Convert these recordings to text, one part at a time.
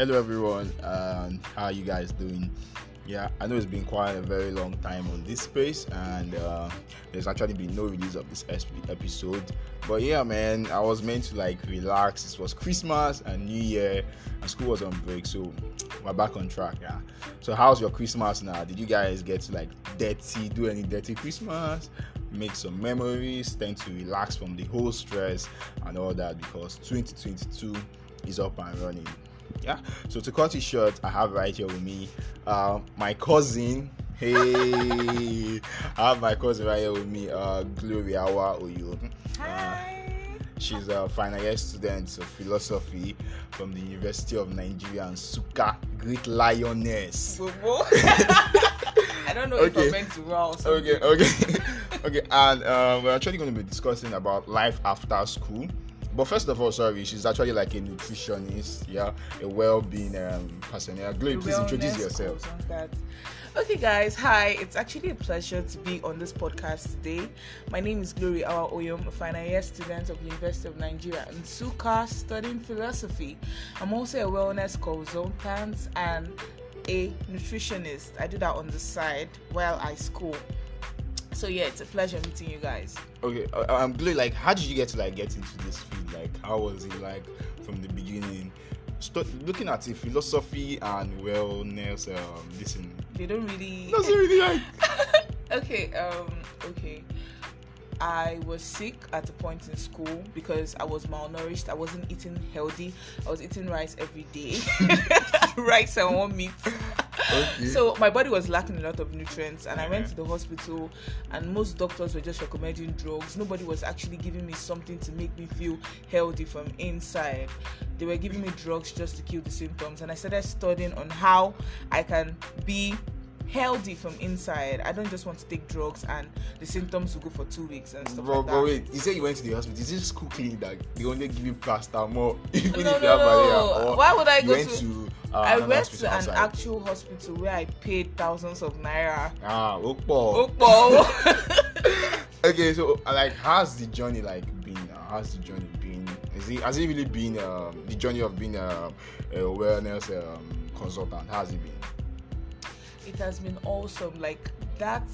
hello everyone. Um, how are you guys doing? Yeah, I know it's been quite a very long time on this space, and uh, there's actually been no release of this episode. But yeah, man, I was meant to like relax. It was Christmas and New Year, and school was on break, so we're back on track. Yeah. So how's your Christmas now? Did you guys get to like dirty, do any dirty Christmas? Make some memories, tend to relax from the whole stress and all that because 2022 is up and running. Yeah. So to cut it short, I have right here with me uh, my cousin. Hey, I have my cousin right here with me, uh, Gloria Oyo. Hi. She's a final year student of philosophy from the University of Nigeria Nsukka, Great Lioness. I don't know okay. if I meant to wrong. Okay, okay, okay. And uh, we're actually going to be discussing about life after school. But first of all, sorry, she's actually like a nutritionist, yeah, a well-being um, person. Yeah, Glory, please introduce yourself. Okay, guys, hi. It's actually a pleasure to be on this podcast today. My name is Glory Awa Oyom, a final year student of the University of Nigeria Nsukka, studying philosophy. I'm also a wellness consultant and a nutritionist. I do that on the side while I school. So yeah, it's a pleasure meeting you guys. Okay, uh, I'm glad. Like, how did you get to like get into this field? Like, how was it like from the beginning? Start looking at it, philosophy and wellness. Um, listen, they don't really. Doesn't really like. okay. Um. Okay. I was sick at a point in school because I was malnourished. I wasn't eating healthy. I was eating rice every day, rice and one meat. Okay. So my body was lacking a lot of nutrients, and I went to the hospital, and most doctors were just recommending drugs. Nobody was actually giving me something to make me feel healthy from inside. They were giving me drugs just to kill the symptoms, and I started studying on how I can be healthy from inside. I don't just want to take drugs and the symptoms will go for two weeks and stuff but, like that. But wait, you said you went to the hospital. Is this school clinic that they only give you more? even no, if you no, have no. Why would I go to? to uh, I went to an actual hospital where I paid thousands of naira. Ah, Okpo. Okpo. okay, so like, how's the journey like been? how's the journey been? Is it has it really been um, the journey of being a, a wellness um, consultant? How's it been? It has been awesome. Like that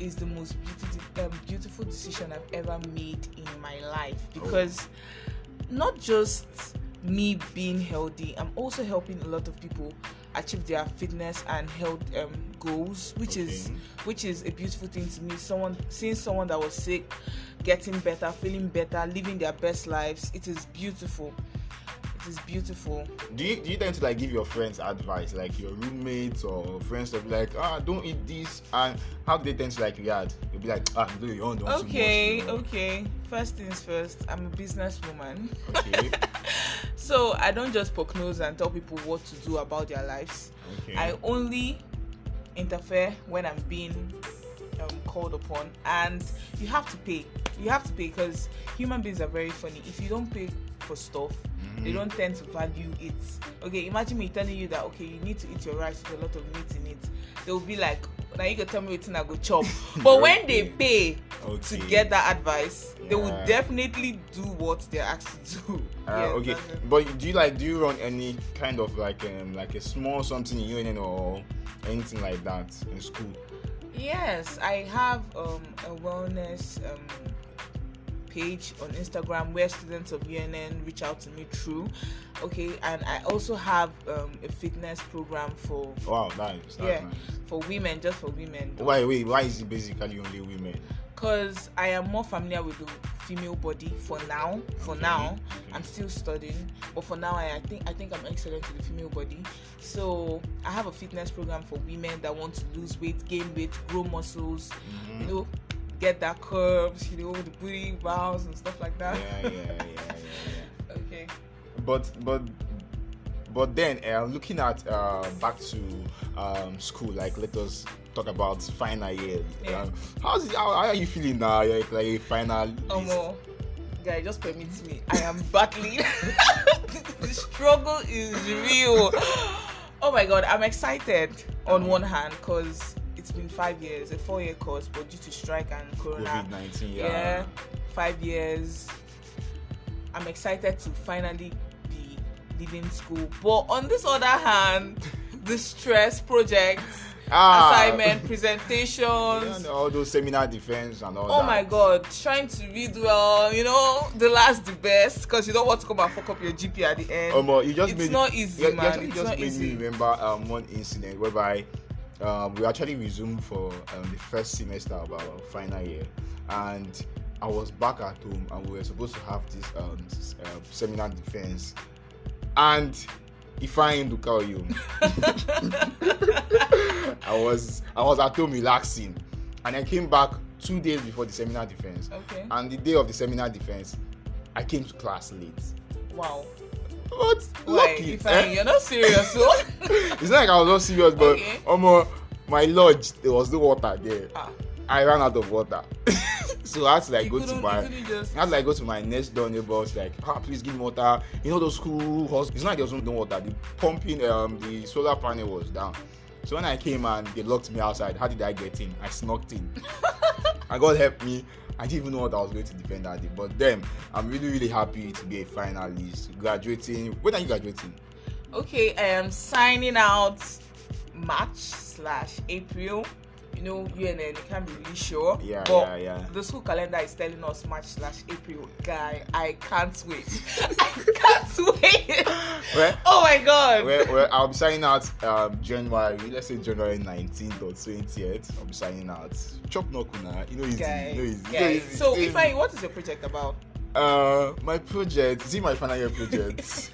is the most beautiful, um, beautiful decision I've ever made in my life because not just me being healthy, I'm also helping a lot of people achieve their fitness and health um, goals, which okay. is which is a beautiful thing to me. Someone seeing someone that was sick, getting better, feeling better, living their best lives. It is beautiful is beautiful. Do you do you tend to like give your friends advice, like your roommates or friends to be like, ah, don't eat this, and how do they tend to like react? You'll be like, ah, do your own, don't Okay, much, you know? okay. First things first, I'm a businesswoman. Okay. so I don't just poke nose and tell people what to do about their lives. Okay. I only interfere when I'm being um, called upon, and you have to pay. You have to pay because human beings are very funny. If you don't pay for stuff, they don't tend to value it. Okay, imagine me telling you that okay, you need to eat your rice with a lot of meat in it. They'll be like, now you can tell me what I go chop. But when they pay okay. to get that advice, yeah. they will definitely do what they're asked to do. Uh, okay, but do you like do you run any kind of like um like a small something in union or anything like that in school? Yes, I have um a wellness um page on Instagram where students of UNN reach out to me through. Okay, and I also have um, a fitness program for wow, nice. Yeah, nice. for women, just for women. Why wait? Why is it basically only women? Because I am more familiar with the female body for now. For okay. now, okay. I'm still studying, but for now, I, I think I think I'm excellent with the female body. So I have a fitness program for women that want to lose weight, gain weight, grow muscles. Mm-hmm. You know, get that curves, you know, the booty bounce and stuff like that. Yeah, yeah, yeah, yeah, yeah. okay. But but but then uh, looking at uh, back to um, school, like let us talk about final year. Yeah. Um, how's how, how, are you feeling now? Like like final. Um, guy, just permit me. I am battling. the struggle is real. Oh my god, I'm excited on one hand because it's been five years, a four year course, but due to strike and corona, COVID 19, yeah. yeah, five years. I'm excited to finally be leaving school. But on this other hand, the stress projects, Ah. assignment, presentations. Yeah, all those seminar defense and all that. Oh that. my god, trying to read well, you know, the last the best because you don't want to come and fuck up your GP at the end. Um, you just it's made not easy, you, you man. It's just not made easy. me remember um, one incident whereby um, we actually resumed for um, the first semester of our final year, and I was back at home, and we were supposed to have this um, uh, seminar defense, and if I ain't call you, I was I was at home relaxing, and I came back two days before the seminar defense, Okay. and the day of the seminar defense, I came to class late. Wow. What? Wait, Lucky, if eh? I, you're not serious, so it's not like I was not serious, but Okay. um, my lodge there was no water there. ah, I ran out of water, so I had to like you go to my. just I had to like go to my next door neighbors like, ah, please give me water. You know those school hospitals. It's not like there was no water. The pumping, um, the solar panel was down. So when I came and they locked me outside, how did I get in? I snuck in. and God helped me. I didn't even know what I was going to defend that day. But then I'm really, really happy to be a finalist, graduating. When are you graduating? Okay, I am signing out March slash April. You know, UNN, you can't be really sure. Yeah, but yeah, yeah. The school calendar is telling us March slash April. Guy, I can't wait. I can't wait. Well, Oh my god. well, well, I'll be signing out um, January, let's say January 19th or 20th. I'll be signing out. Chop no kuna, you know easy, Guy, you know easy. you know easy, So, if I, what is your project about? Uh, my project, see my final year project.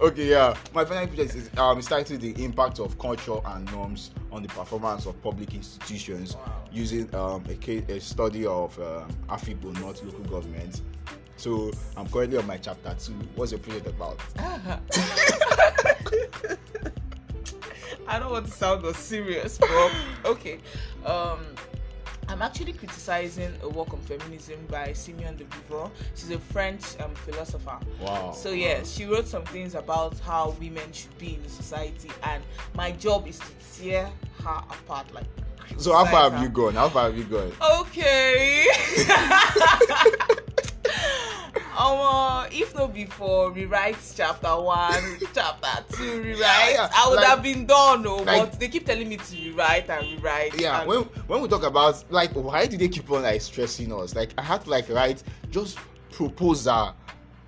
okay, yeah, my final project is um, it's titled the impact of culture and norms on the performance of public institutions Wow. using um, a, case, a study of um, AFIBO, not local government. So I'm currently on my chapter two. What's your project about? I don't want to sound serious, but okay. Um, I'm actually criticizing a work on feminism by Simone de Beauvoir. She's a French um, philosopher. Wow. So yeah, she wrote some things about how women should be in society, and my job is to tear her apart. Like, So how far have you gone? How far have you gone? Okay. Um, if not before, rewrite chapter one, chapter two, rewrite. Yeah, yeah, I would like- have been done, no, like- but they keep telling me to rewrite and rewrite. Yeah, and- when when we talk about like why do they keep on like stressing us? Like I had to like write just proposal,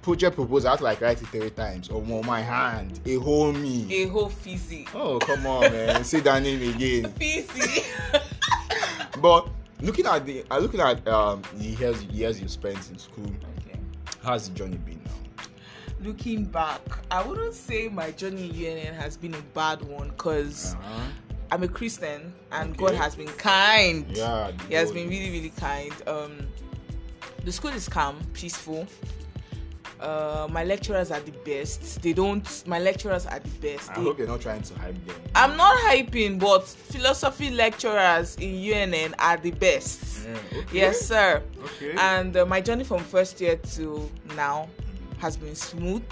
project proposal. I had to like write it three times. Oh my, my hand, a whole me. a whole fizzy. Oh come on, man, say that name again. Fizzy. But looking at the, uh, looking at um the years years you spent in school. How's the journey been now? Looking back, I wouldn't say my journey in UNN has been a bad one because Uh-huh. I'm a Christian and Okay. God has been kind. Yeah, He has been really, really kind. Um, the school is calm, peaceful. Uh, my lecturers are the best. They don't. My lecturers are the best. I They- hope you're not trying to hype them. I'm not hyping, but philosophy lecturers in UNN are the best. Yeah, okay. Yes, sir. Okay. And uh, my journey from first year to now has been smooth.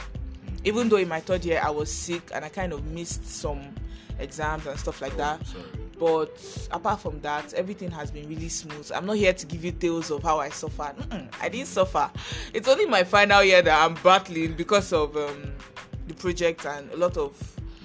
Even though in my third year I was sick and I kind of missed some exams and stuff like Oh, that. sorry. But apart from that, everything has been really smooth. I'm not here to give you tales of how I suffered. Mm-mm, I didn't suffer. It's only my final year that I'm battling because of um, the project and a lot of.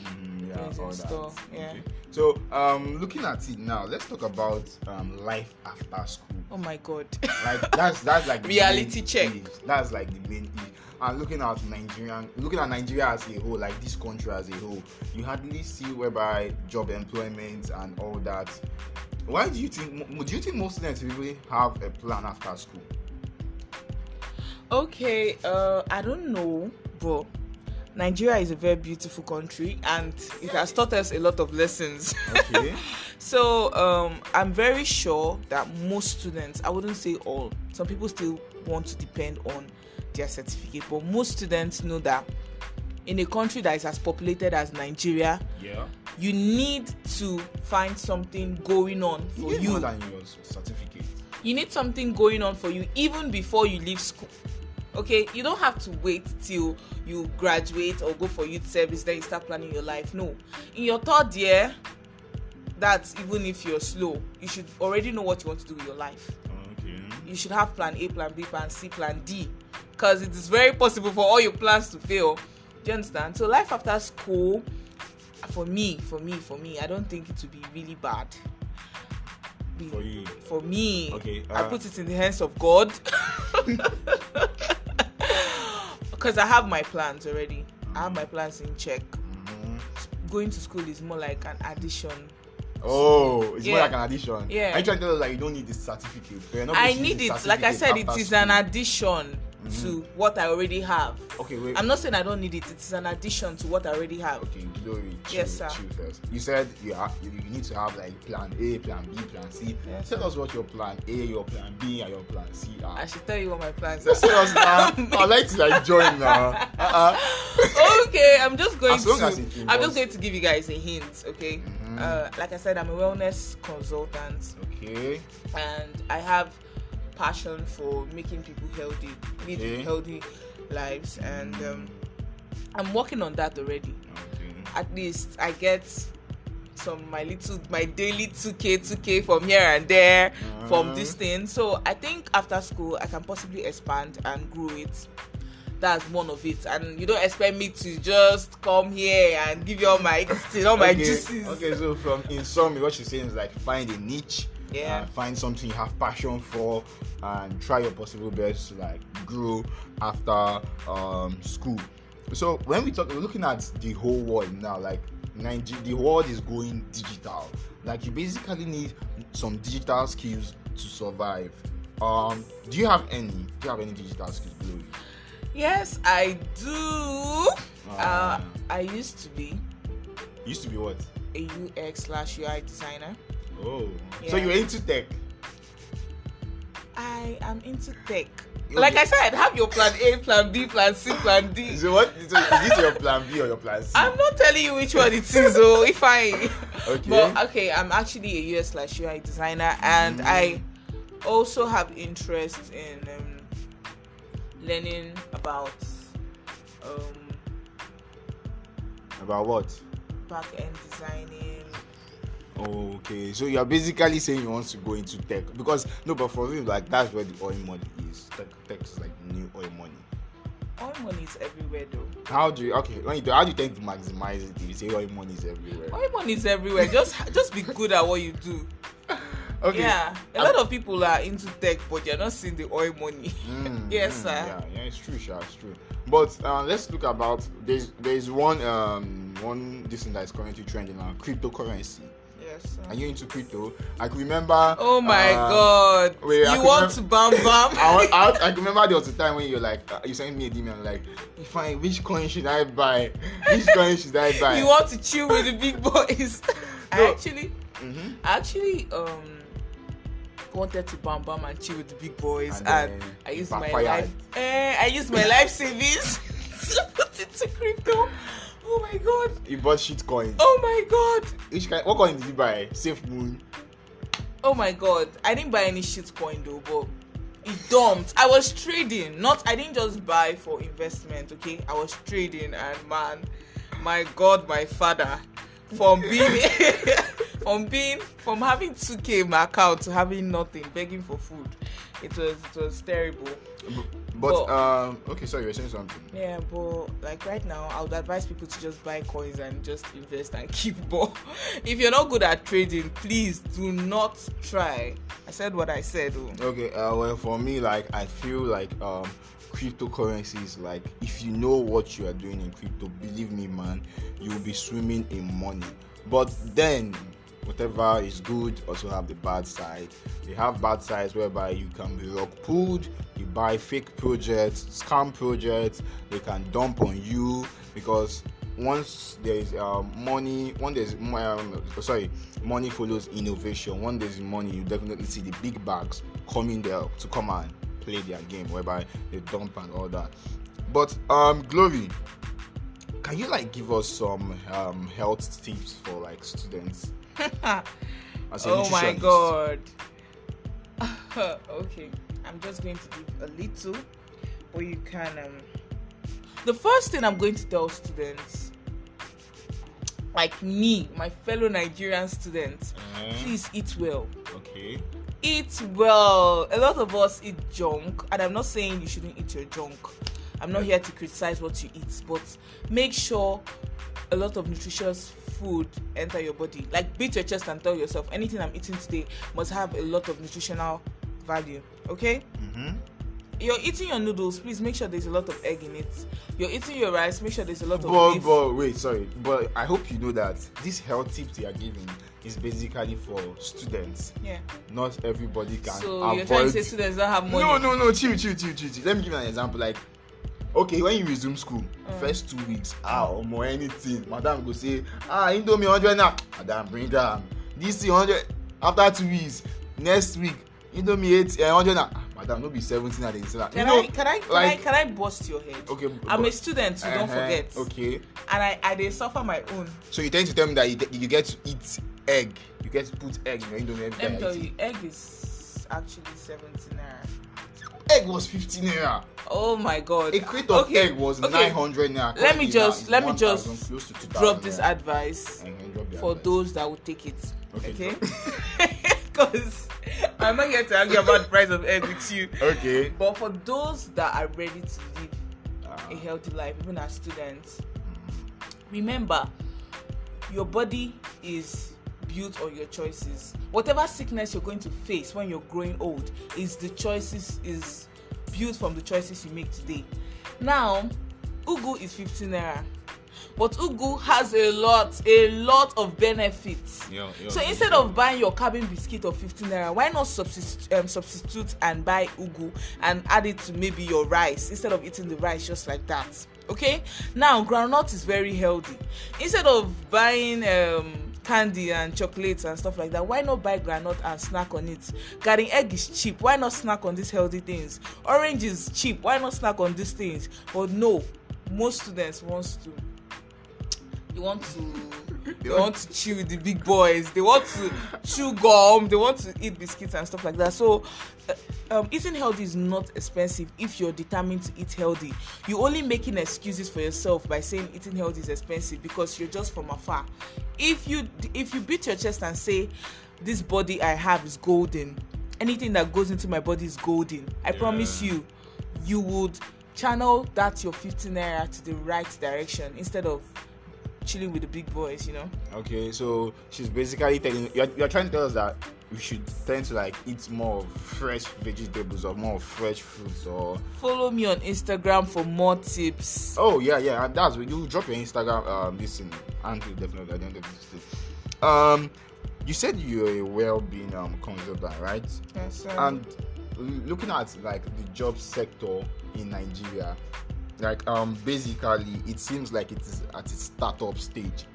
Mm, yeah, all that. store, yeah. Okay. So, um, looking at it now, let's talk about um, life after school. Oh my god. Like that's that's like Reality main check. That's like the main issue. And looking at Nigerian, looking at Nigeria as a whole, like this country as a whole, you hardly see whereby job employment and all that. Why do you think? Do you think most students really have a plan after school? Okay, uh, I don't know, but Nigeria is a very beautiful country and it has taught us a lot of lessons. Okay. so um, I'm very sure that most students, I wouldn't say all, some people still want to depend on their certificate, but most students know that in a country that is as populated as Nigeria, yeah. you need to find something going on for get you. more than your certificate. you need something going on for you even before you leave school okay you don't have to wait till you graduate or go for youth service then you start planning your life no in your third year that's even if you're slow you should already know what you want to do with your life Okay. you should have plan a plan b plan c plan d because it is very possible for all your plans to fail Do you understand? So life after school, for me, for me, for me, I don't think it would be really bad. Be- For you. for me, Okay, I uh, put it in the hands of God. Because I have my plans already. I have my plans in check. Mhm. Going to school is more like an addition. Oh, it's more like an addition. Yeah. I try to tell us like you don't need this certificate? I going to use need it. Like I said, it is school. an addition Mhm. to what I already have. Okay, wait. I'm not saying I don't need it. It is an addition to what I already have. Okay, glory. Chill, Yes, sir. Chill first. You said you, are, you need to have like plan A, plan B, plan C. Yes, Tell sir. us what your plan A, your plan B, and your plan C are. I should tell you what my plans are. tell us now. I'd like to like join now. Uh-uh. okay, I'm just going As long to. as it I'm just going to give you guys a hint. Okay. Mhm. Uh, like I said, I'm a wellness consultant, Okay. and I have passion for making people healthy, living Okay. healthy lives, and um, I'm working on that already. Okay. At least I get some my little my daily 2k 2k from here and there from Mhm. this thing so i think after school i can possibly expand and grow it that's one of it and you don't expect me to just come here and give you all my all my okay. juices Okay, so from in summary, what she's saying is like find a niche. Yeah. uh, find something you have passion for and try your possible best to like grow after um school. So when we talk, we're looking at the whole world now. Like Niger- the world is going digital. Like you basically need some digital skills to survive. Um, do you have any? Do you have any digital skills, Glory? yes i do uh, Ah. i used to be Used to be what? a ux slash ui designer Oh, so you're into tech. i am into tech Okay. like i said have your plan a plan b plan c plan d So what? So is this your plan B or your plan C? I'm not telling you which one it is, oh, if I. Okay. But okay, I'm actually a UX slash UI designer, and Mm. I also have interest in um, learning about um, About what? back end designing. Okay, so you're basically saying you want to go into tech because no, but for real, like that's where the oil money is. Tech, tech is like new oil money. Oil money is everywhere, though. How do you? Okay, when you do, how do you tend to maximize it? If you say oil money is everywhere. Oil money is everywhere. Just just be good at what you do. Okay. Yeah, a lot of people are into tech, but you're not seeing the oil money. Mm, Yes, mm, sir. Yeah, yeah, it's true, sure, it's true. But uh, let's look about there's there's one um one this thing that is currently trending now, cryptocurrency. Yes. sir. Are you into crypto? I can remember. Oh my um, God! wait, you want to bam bam? I, I, I can remember there was a time when you're like, uh, you sent me a DM like, fine, which coin should I buy? Which coin should I buy? you want to chill with the big boys. I No. actually, hmm I actually um wanted to bam bam and chill with the big boys, And and, I used my life. Eh, I used my life savings to put into crypto. Oh my god! You bought shit coins. Oh my god! Which kind? What coin did you buy? Safe Moon. Oh my god! I didn't buy any shit coin though, but it dumped. I was trading, not. I didn't just buy for investment. Okay, I was trading, and man, my god, my father, from being from being from having 2k in my account to having nothing, begging for food. It was it was terrible. But But- um, okay, sorry, you're saying something. Yeah, but like right now, I would advise people to just buy coins and just invest and keep. But if you're not good at trading, please do not try. I said what I said. Oh. Okay, uh, well, for me, like, I feel like um, cryptocurrencies, like, if you know what you are doing in crypto, believe me, man, you'll be swimming in money. But then, whatever is good also have the bad side. They have bad sides whereby you can be rug pulled, you buy fake projects, scam projects, they can dump on you because once there is um, money, when there's um, sorry, money follows innovation. When there's money, you definitely see the big bags coming there to come and play their game, whereby they dump and all that. But um, Glory, can you like give us some um, health tips for like students? Oh my god. okay, I'm just going to give a little, but you can. Um, the first thing I'm going to tell students, like me, my fellow Nigerian students, Eh, please eat well. okay. Eat well. A lot of us eat junk, and I'm not saying you shouldn't eat your junk. I'm not here to criticize what you eat, but make sure a lot of nutritious food enter your body. Like beat your chest and tell yourself anything I'm eating today must have a lot of nutritional value. Okay? Mm-hmm. You're eating your noodles, please make sure there's a lot of egg in it. You're eating your rice, make sure there's a lot of But, beef. but wait, sorry. But I hope you know that this health tips you are giving is basically for students. yeah. Not everybody can So avoid. you're trying to say students don't have money. No, no, no. Chill, chill, chill, chill, chill. Let me give you an example. Like, okay, when you resume school, Mm. first two weeks, ah, or anything, madam go say, ah, indomie hundred now. Madam, bring am. This hundred. After two weeks, next week, indomie eight uh, hundred now. Ah, madam, no be seventeen they say that. Can you know, I can I can like- I can I bust your head? Okay, I'm but- a student, so don't Uh-huh, forget. Okay. And I I they suffer my own. So you tend to tell me that you, you get to eat egg. You get to put egg in your indomie every Let time me you tell you, egg is actually 17 naira. Egg was 15 naira. Oh my god. A crate of Okay, egg was okay. 900 naira. Let me just- now let me just 1,000, close to 2,000 Drop this naira. advice drop for advice. those that would take it. Okay, Okay? Because I'm not here to argue about the price of egg with you. Okay. But for those that are ready to live Ah. a healthy life, even as students, remember your body is built on your choices. Whatever sickness you're going to face when you're growing old is the choices is built from the choices you make today. Now, ugu is 15 naira. But ugu has a lot, a lot of benefits. Yeah, yeah, so instead yeah. of buying your cabin biscuit of 15 naira, why not substitute, um, substitute and buy ugu and add it to maybe your rice instead of eating the rice just like that? Okay. Now groundnut is very healthy. Instead of buying um, candy and chocolates and stuff like that, why not buy groundnut and snack on it? Garden egg is cheap. Why not snack on these healthy things? Orange is cheap. Why not snack on these things? But no, most students wants to they want to they want to chill with the big boys. They want to chew gum. They want to eat biscuits and stuff like that. So uh, um, eating healthy is not expensive if you're determined to eat healthy. You're only making excuses for yourself by saying eating healthy is expensive because you're just from afar. If you if you beat your chest and say this body i have is golden. Anything that goes into my body is golden. I promise you you would channel that your 15 naira to the right direction instead of chilling with the big boys you know Okay, so she's basically telling you're, you're trying to tell us that we should tend to like eat more fresh vegetables or more fresh fruits or follow me on instagram for more tips oh yeah yeah and that's when you drop your Instagram um this in and definitely at the end of this. Um you said you're a well-being um consultant, right? yes, and looking at like the job sector in Nigeria, like um basically it seems like it is at its startup stage.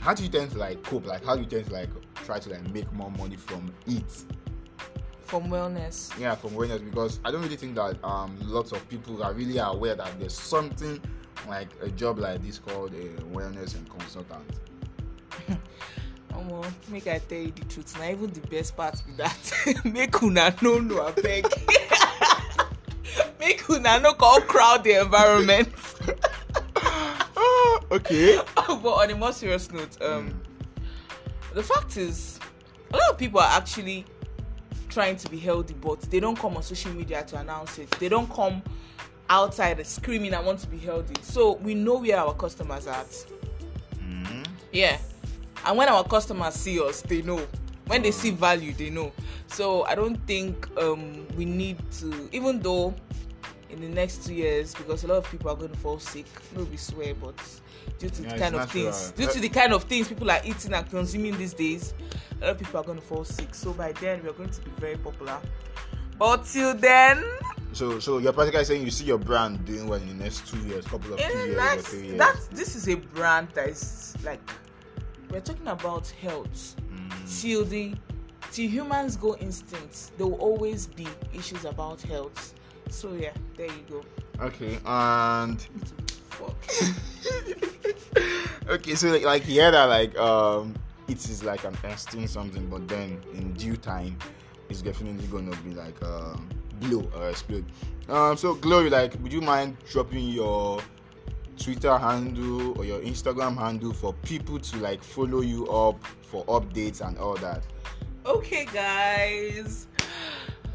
How do you tend to like cope? Like how do you tend to like try to like make more money from it? from wellness Yeah, from wellness because I don't really think that um lots of people are really aware that there's something like a job like this called a wellness and consultant. omo make i tell you the truth na even the best part be that make una no know abeg una no come crowd the environment. Okay. but on a more serious note um the fact is a lot of people are actually trying to be healthy but they don't come on social media to announce it. They don't come outside screaming i want to be healthy. So we know where our customers are at. Mhm. yeah. And when our customers see us they know. When they see value they know. So i don't think um we need to even though in the next two years because a lot of people are going to fall sick no be swear but due to Yeah, the kind of natural. things due to the kind of things people are eating and consuming these days a lot of people are going to fall sick so by then we're going to be very popular but till then So, so you're practically saying you see your brand doing well in the next two years, couple of two in the years or three years. that this is a brand that is like we're talking about health Mm. till the till humans go instinct there will always be issues about health so yeah there you go Okay, and fuck okay, so like, like that like um it is like an instinct something, but then in due time, it's definitely gonna be like um blow or explode. Um, so glory, like, would you mind dropping your Twitter handle or your Instagram handle for people to like follow you up for updates and all that? okay guys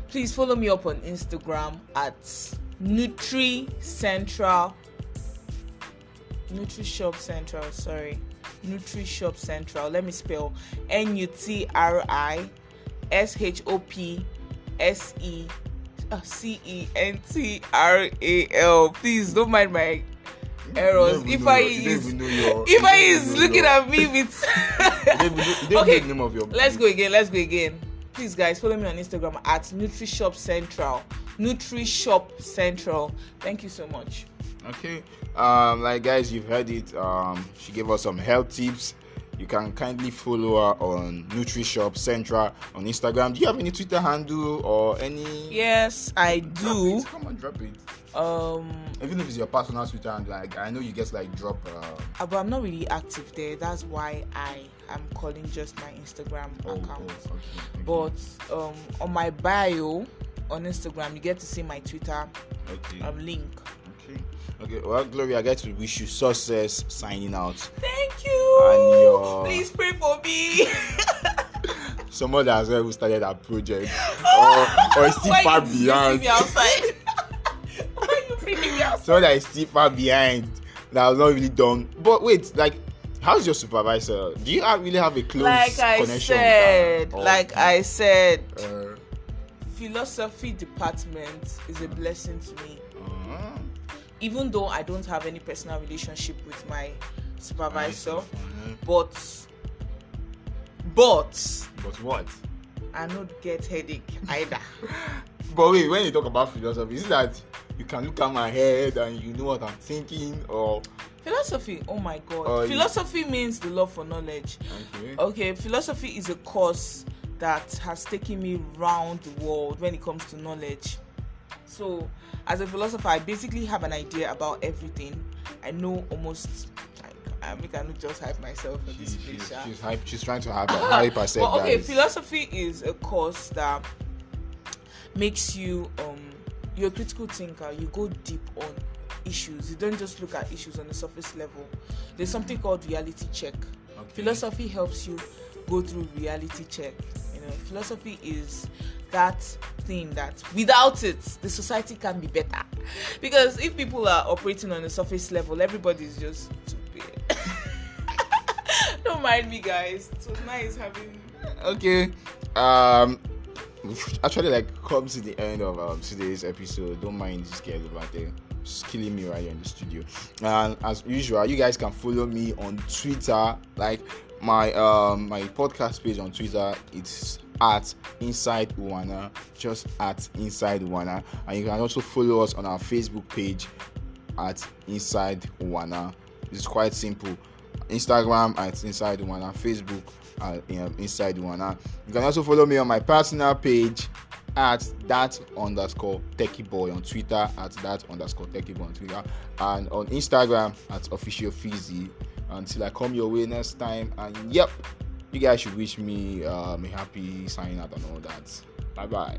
please follow me up on instagram at Nutri Central. Nutri Shop Central, sorry. Nutri Shop Central. Let me spell N U T R I S H O P S E C E N T R A L. Please don't mind my errors. If I is if I is looking at me with okay, let's go again. Let's go again. Please, guys, follow me on Instagram at NutriShop Central. NutriShop Central. Thank you so much. Okay, um, like guys, you've heard it. Um, she gave us some health tips. You can kindly follow her on NutriShop Central on Instagram. Do you have any Twitter handle or any? Yes, I do. Come on, drop it. Um, even if it's your personal Twitter handle, like I know you get like drop. Uh, but I'm not really active there. That's why I am calling just my Instagram oh, account. Oh, okay, okay. But um, on my bio on Instagram, you get to see my Twitter okay. um, link. Okay. Okay. Well, Gloria, I get to wish you success signing out. Thank you. And your... Please pray for me. Someone as well who started that project, or, or still far outside? Why are you bringing me outside? Someone that is still far behind that was not really done. But wait, like how's your supervisor? Do you really have a close like I connection? Said, like I said, uh, philosophy department is a blessing to me. Even though I don't have any personal relationship with my supervisor, uh-huh. but but but what? I not get headache either. but wait, when you talk about philosophy, is that you can look at my head and you know what I'm thinking, or philosophy? Oh my god! philosophy you... means the love for knowledge. Okay. Okay. Philosophy is a course that has taken me round the world when it comes to knowledge. So, as a philosopher, I basically have an idea about everything. I know almost. I mean, I not just hype myself for this place, she's, she's, hype, she's trying to hype, hype herself. well, okay, philosophy is a course that makes you um you're a critical thinker. You go deep on issues. You don't just look at issues on the surface level. There's something called reality check. Okay. Philosophy helps you go through reality check know, philosophy is that thing that without it, the society can be better. Because if people are operating on a surface level, everybody's just stupid. Don't mind me, guys. It was nice having. Okay. Um. Actually, like, comes to the end of um, today's episode. Don't mind this girl over there just killing me right here in the studio. And as usual, you guys can follow me on Twitter. Like my um my podcast page on Twitter it's at inside Uwana just at inside Uwana. And you can also follow us on our Facebook page at inside Uwana. It's quite simple. Instagram at inside Uwana Facebook at inside Uwana. You can also follow me on my personal page at that underscore techie boy on Twitter at that underscore techie boy on Twitter and on Instagram at official fizzy until I come your way next time. And yep, you guys should wish me um, a happy signing out and all that. Bye bye.